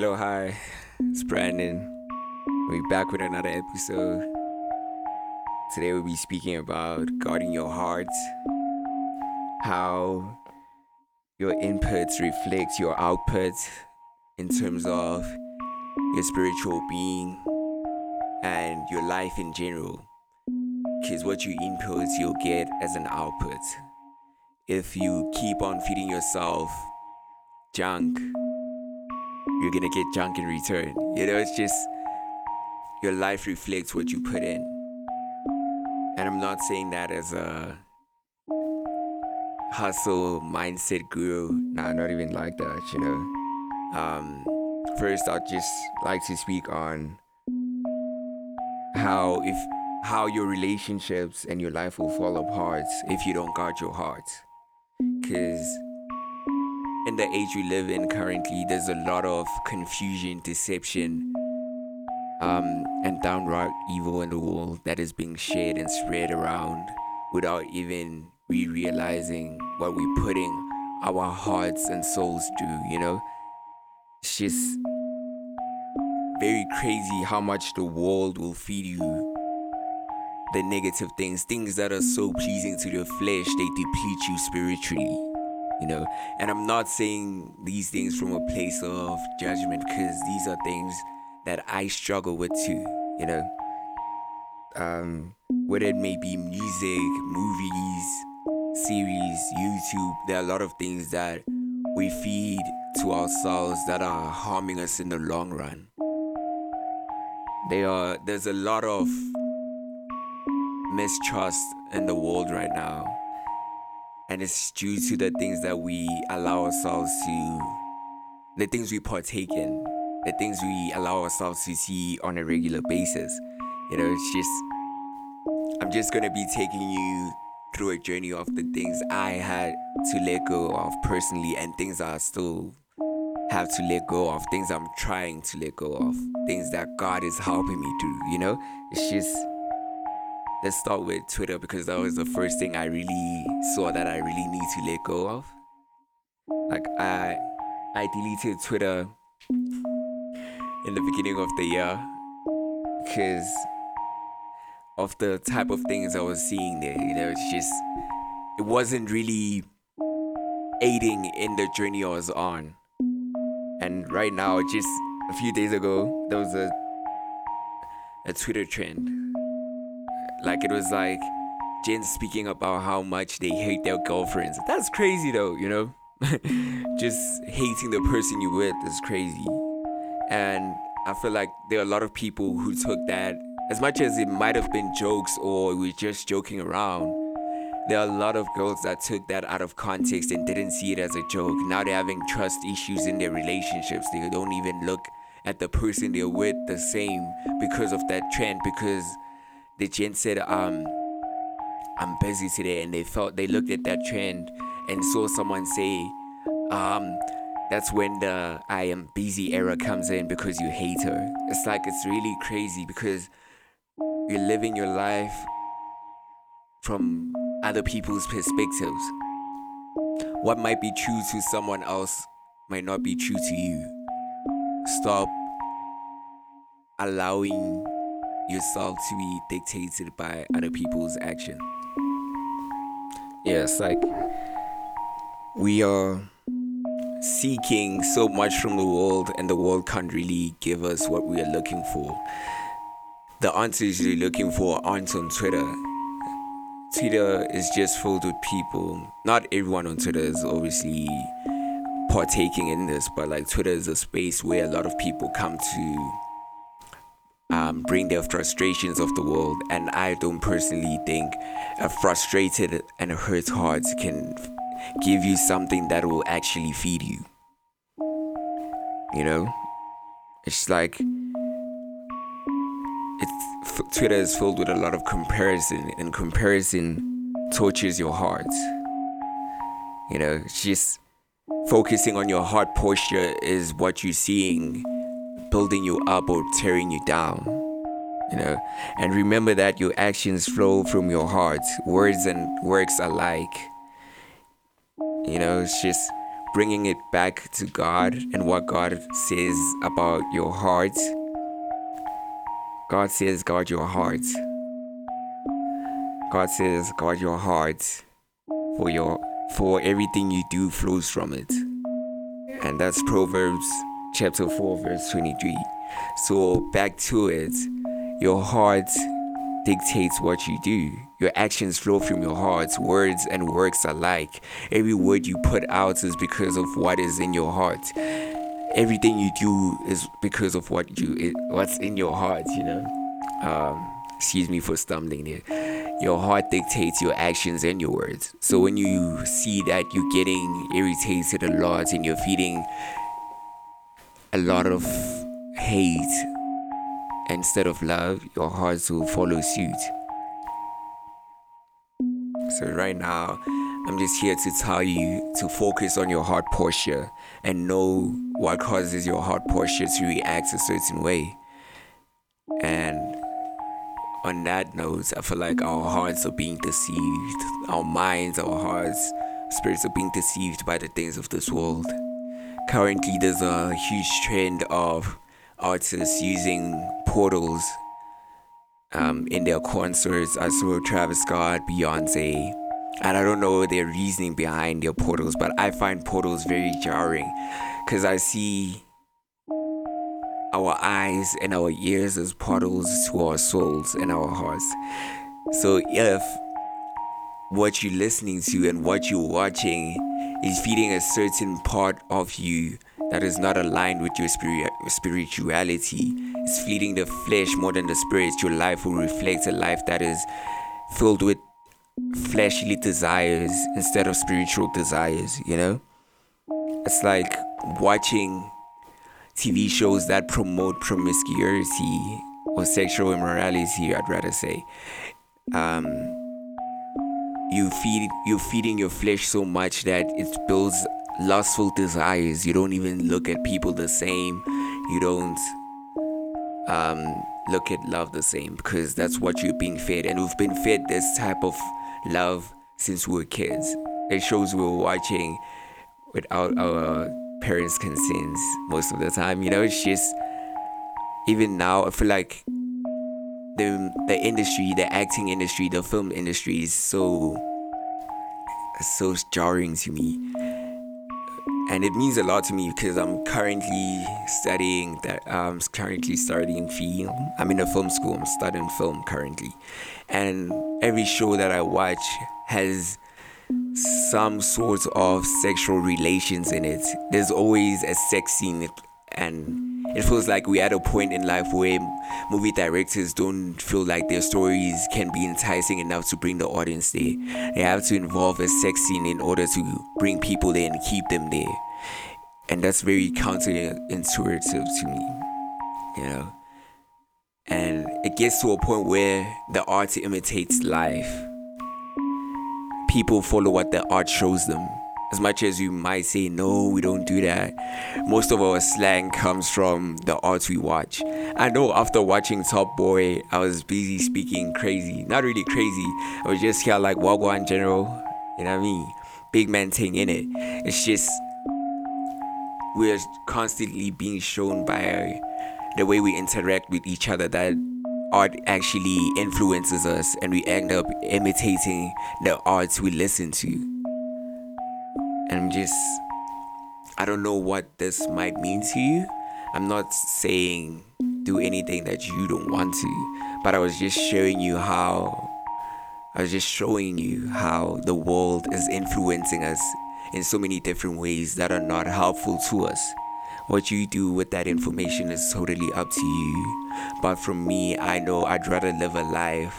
Hello, hi, it's Brandon. We're back with another episode. Today we'll be speaking about guarding your heart, how your inputs reflect your output in terms of your spiritual being and your life in general. Because what you input, you'll get as an output. If you keep on feeding yourself junk, you're gonna get junk in return. You know, it's just your life reflects what you put in. And I'm not saying that as a hustle mindset guru. Nah, not even like that, you know. Um, first, I'd just like to speak on how if how your relationships and your life will fall apart if you don't guard your heart. Cause the age we live in currently, there's a lot of confusion, deception, um, and downright evil in the world that is being shared and spread around without even we realizing what we're putting our hearts and souls through, you know? It's just very crazy how much the world will feed you the negative things, things that are so pleasing to your flesh, they deplete you spiritually you know? And i'm not saying these things from a place of judgment because these are things that i struggle with too you know? Um whether it may be music movies series youtube there are a lot of things that we feed to ourselves that are harming us in the long run. They are there's a lot of mistrust in the world right now and it's due to the things that we allow ourselves to the things we partake in the things we allow ourselves to see on a regular basis. You know it's just i'm just gonna be taking you through a journey of the things i had to let go of personally and things i still have to let go of things i'm trying to let go of things that god is helping me through you know? It's just let's start with Twitter because that was the first thing I really saw that I really need to let go of. Like I I deleted Twitter in the beginning of the year because of the type of things I was seeing there. You know, it's just it wasn't really aiding in the journey I was on. And right now, just a few days ago, there was a a Twitter trend like it was like Jen speaking about how much they hate their girlfriends. That's crazy though, you know? Just hating the person you with is crazy. And I feel like there are a lot of people who took that, as much as it might have been jokes or we're just joking around, there are a lot of girls that took that out of context and didn't see it as a joke. Now they're having trust issues in their relationships. They don't even look at the person they're with the same because of that trend, because the gent said, um, I'm busy today, and they felt they looked at that trend and saw someone say, um, that's when the I am busy era comes in because you hate her. It's like it's really crazy because you're living your life from other people's perspectives. What might be true to someone else might not be true to you. Stop allowing yourself to be dictated by other people's action. Yeah, it's like we are seeking so much from the world, and the world can't really give us what we are looking for. The answers you're looking for aren't on Twitter. Twitter is just filled with people. Not everyone on Twitter is obviously partaking in this, but like Twitter is a space where a lot of people come to um, bring their frustrations of the world. And I don't personally think a frustrated and hurt heart can give you something that will actually feed you. You know, it's like it's Twitter is filled with a lot of comparison, and comparison tortures your heart. You know, it's just focusing on your heart posture is what you're seeing building you up or tearing you down. You know, and remember that your actions flow from your heart. Words and works alike. You know, it's just bringing it back to God and what God says about your heart. God says, guard your heart. God says, guard your heart, for your for everything you do flows from it. And that's Proverbs chapter 4, verse 23. So back to it. Your heart dictates what you do. Your actions flow from your heart. Words and works alike. Every word you put out is because of what is in your heart. Everything you do is because of what you what's in your heart. You know. Um, excuse me for stumbling there. Your heart dictates your actions and your words. So when you see that you're getting irritated a lot and you're feeding a lot of hate instead of love, your heart will follow suit. So, right now, I'm just here to tell you to focus on your heart posture and know what causes your heart posture to react a certain way. And on that note, I feel like our hearts are being deceived, our minds, our hearts, spirits are being deceived by the things of this world. Currently, there's a huge trend of artists using portals um, in their concerts. I saw Travis Scott, Beyonce, and I don't know their reasoning behind their portals, but I find portals very jarring because I see our eyes and our ears as portals to our souls and our hearts. So if what you're listening to and what you're watching is feeding a certain part of you that is not aligned with your spirit, spirituality. It's feeding the flesh more than the spirit. Your life will reflect a life that is filled with fleshly desires instead of spiritual desires, you know? It's like watching TV shows that promote promiscuity or sexual immorality, I'd rather say. Um, you feed you're feeding your flesh so much that it builds lustful desires. You don't even look at people the same. You don't um, look at love the same because that's what you're being fed. And we've been fed this type of love since we were kids. It shows we were watching without our parents' consent most of the time. You know, it's just even now. I feel like the the industry, the acting industry, the film industry is so so jarring to me and it means a lot to me because I'm currently studying that I'm currently studying film. I'm in a film school. I'm studying film currently, and every show that I watch has some sort of sexual relations in it. There's always a sex scene, and it feels like we're at a point in life where movie directors don't feel like their stories can be enticing enough to bring the audience there. They have to involve a sex scene in order to bring people there and keep them there. And that's very counterintuitive to me, you know. And it gets to a point where the art imitates life. People follow what the art shows them as much as you might say, no, we don't do that, most of our slang comes from the arts we watch. I know after watching Top Boy, I was busy speaking crazy. Not really crazy, I was just here like Wagwan General, you know what I mean? Big man thing in it. It's just, we're constantly being shown by the way we interact with each other that art actually influences us and we end up imitating the arts we listen to and I'm just I don't know what this might mean to you. I'm not saying do anything that you don't want to, but I was just showing you how I was just showing you how the world is influencing us in so many different ways that are not helpful to us. What you do with that information is totally up to you. But for me, I know I'd rather live a life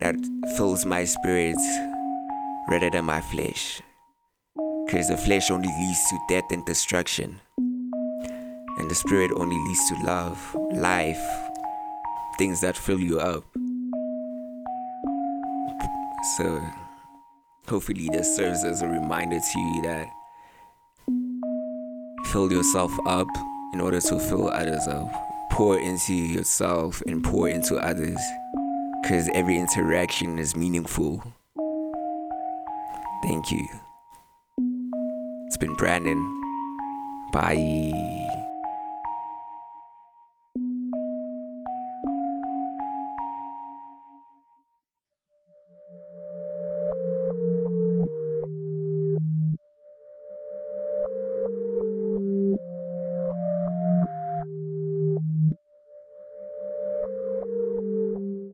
that fills my spirit rather than my flesh. Because the flesh only leads to death and destruction, and the spirit only leads to love, life, things that fill you up. So, hopefully, this serves as a reminder to you that fill yourself up in order to fill others up. Pour into yourself and pour into others because every interaction is meaningful. Thank you. It's been Brandon. Bye.